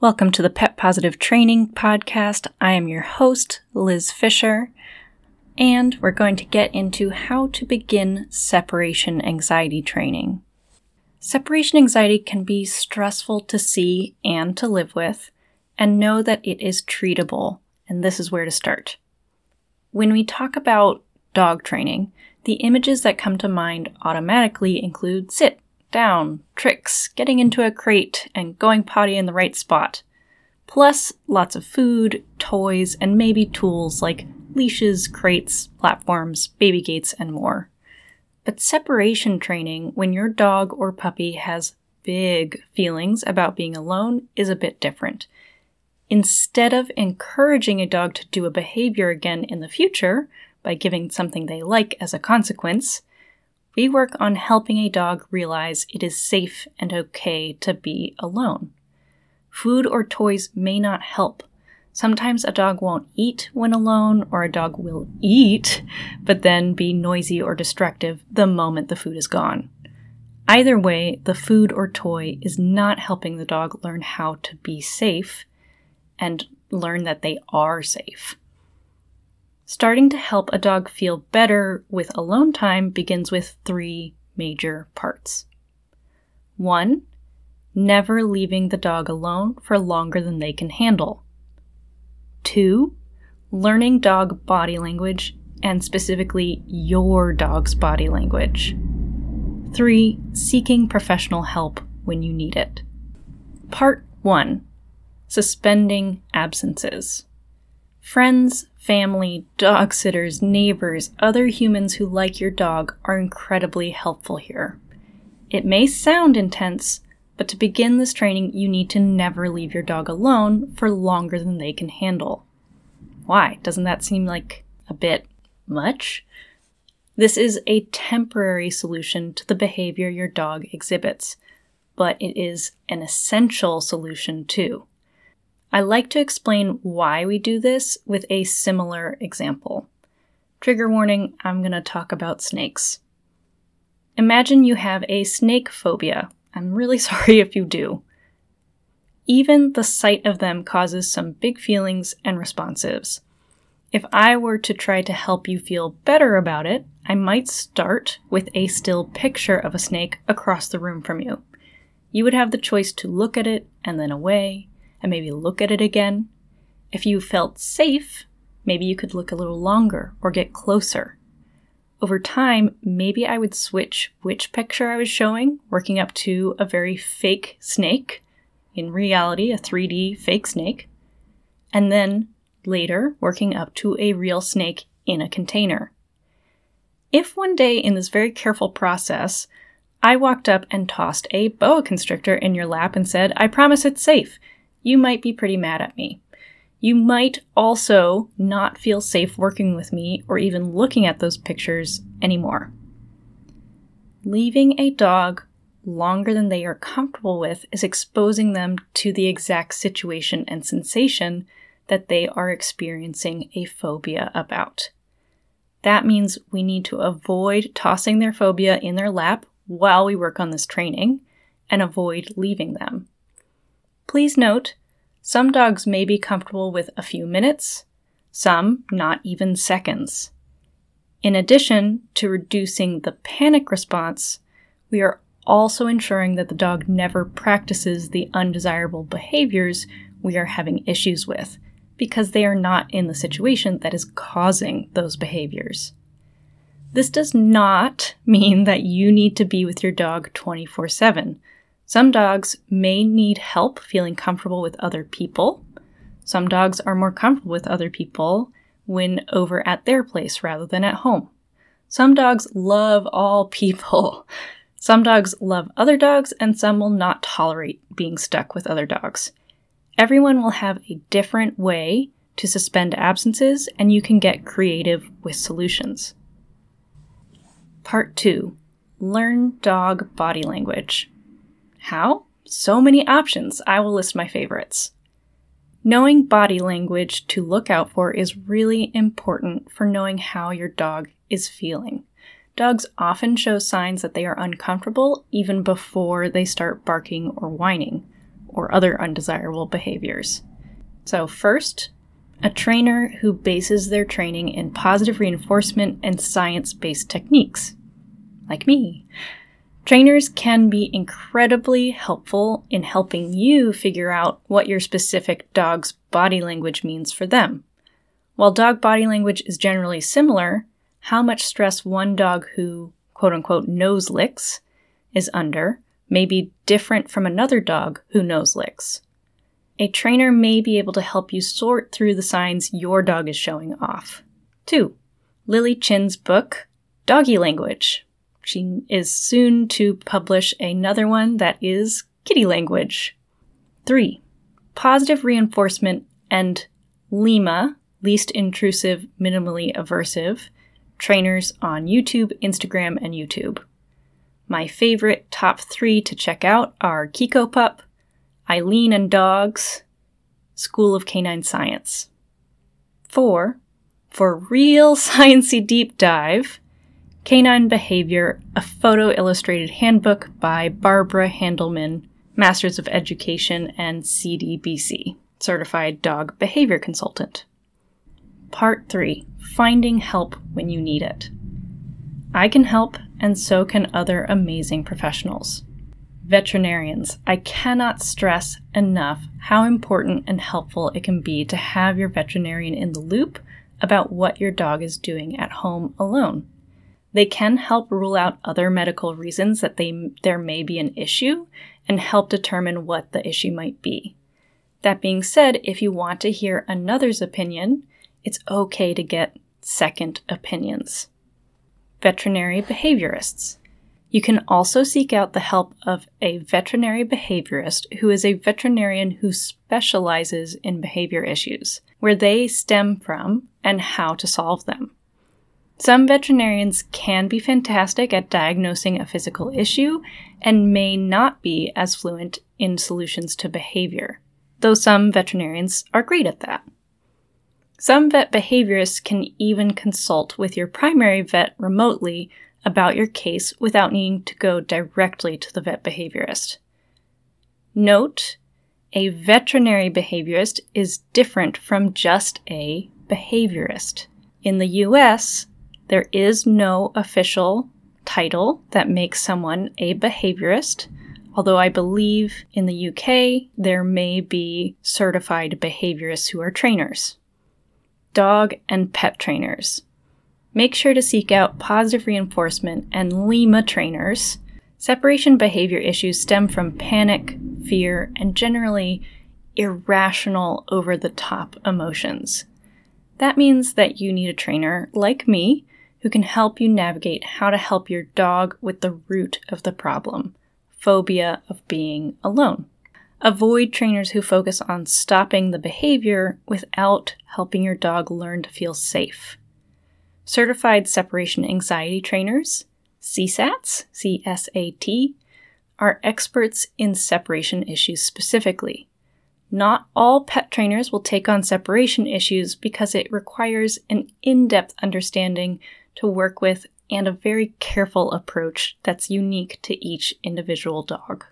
Welcome to the Pet Positive Training Podcast. I am your host, Liz Fisher, and we're going to get into how to begin separation anxiety training. Separation anxiety can be stressful to see and to live with, and know that it is treatable, and this is where to start. When we talk about dog training, the images that come to mind automatically include sit, down, tricks, getting into a crate, and going potty in the right spot. Plus, lots of food, toys, and maybe tools like leashes, crates, platforms, baby gates, and more. But separation training, when your dog or puppy has big feelings about being alone, is a bit different. Instead of encouraging a dog to do a behavior again in the future by giving something they like as a consequence, we work on helping a dog realize it is safe and okay to be alone. Food or toys may not help. Sometimes a dog won't eat when alone, or a dog will eat, but then be noisy or destructive the moment the food is gone. Either way, the food or toy is not helping the dog learn how to be safe and learn that they are safe. Starting to help a dog feel better with alone time begins with three major parts. One, never leaving the dog alone for longer than they can handle. Two, learning dog body language and specifically your dog's body language. Three, seeking professional help when you need it. Part 1 Suspending absences. Friends, family, dog sitters, neighbors, other humans who like your dog are incredibly helpful here. It may sound intense, but to begin this training, you need to never leave your dog alone for longer than they can handle. Why? Doesn't that seem like a bit much? This is a temporary solution to the behavior your dog exhibits, but it is an essential solution too. I like to explain why we do this with a similar example. Trigger warning I'm going to talk about snakes. Imagine you have a snake phobia. I'm really sorry if you do. Even the sight of them causes some big feelings and responses. If I were to try to help you feel better about it, I might start with a still picture of a snake across the room from you. You would have the choice to look at it and then away, and maybe look at it again. If you felt safe, maybe you could look a little longer or get closer. Over time, maybe I would switch which picture I was showing, working up to a very fake snake, in reality, a 3D fake snake, and then later working up to a real snake in a container. If one day in this very careful process, I walked up and tossed a boa constrictor in your lap and said, I promise it's safe, you might be pretty mad at me. You might also not feel safe working with me or even looking at those pictures anymore. Leaving a dog longer than they are comfortable with is exposing them to the exact situation and sensation that they are experiencing a phobia about. That means we need to avoid tossing their phobia in their lap while we work on this training and avoid leaving them. Please note, some dogs may be comfortable with a few minutes, some not even seconds. In addition to reducing the panic response, we are also ensuring that the dog never practices the undesirable behaviors we are having issues with because they are not in the situation that is causing those behaviors. This does not mean that you need to be with your dog 24 7. Some dogs may need help feeling comfortable with other people. Some dogs are more comfortable with other people when over at their place rather than at home. Some dogs love all people. Some dogs love other dogs, and some will not tolerate being stuck with other dogs. Everyone will have a different way to suspend absences, and you can get creative with solutions. Part 2 Learn dog body language. How? So many options. I will list my favorites. Knowing body language to look out for is really important for knowing how your dog is feeling. Dogs often show signs that they are uncomfortable even before they start barking or whining, or other undesirable behaviors. So, first, a trainer who bases their training in positive reinforcement and science based techniques, like me. Trainers can be incredibly helpful in helping you figure out what your specific dog's body language means for them. While dog body language is generally similar, how much stress one dog who, quote unquote, nose licks is under may be different from another dog who nose licks. A trainer may be able to help you sort through the signs your dog is showing off. 2. Lili Chin's book, Doggy Language. She is soon to publish another one that is kitty language. 3. Positive reinforcement and LIMA, least intrusive, minimally aversive, trainers on YouTube, Instagram, and YouTube. My favorite top three to check out are Kikopup, Eileen and Dogs, School of Canine Science. 4. For real sciency deep dive, Canine Behavior, a photo illustrated handbook by Barbara Handelman, Masters of Education and CDBC, Certified Dog Behavior Consultant. Part 3 Finding Help When You Need It. I can help, and so can other amazing professionals. Veterinarians, I cannot stress enough how important and helpful it can be to have your veterinarian in the loop about what your dog is doing at home alone. They can help rule out other medical reasons that they, there may be an issue and help determine what the issue might be. That being said, if you want to hear another's opinion, it's okay to get second opinions. Veterinary behaviorists. You can also seek out the help of a veterinary behaviorist who is a veterinarian who specializes in behavior issues, where they stem from and how to solve them. Some veterinarians can be fantastic at diagnosing a physical issue and may not be as fluent in solutions to behavior, though some veterinarians are great at that. Some vet behaviorists can even consult with your primary vet remotely about your case without needing to go directly to the vet behaviorist. Note, a veterinary behaviorist is different from just a behaviorist. In the US, there is no official title that makes someone a behaviorist, although I believe in the UK there may be certified behaviorists who are trainers. Dog and pet trainers. Make sure to seek out positive reinforcement and LIMA trainers. Separation behavior issues stem from panic, fear, and generally irrational, over the top emotions. That means that you need a trainer like me who can help you navigate how to help your dog with the root of the problem phobia of being alone. Avoid trainers who focus on stopping the behavior without helping your dog learn to feel safe. Certified Separation Anxiety Trainers, CSATs, CSAT, are experts in separation issues specifically. Not all pet trainers will take on separation issues because it requires an in depth understanding to work with and a very careful approach that's unique to each individual dog.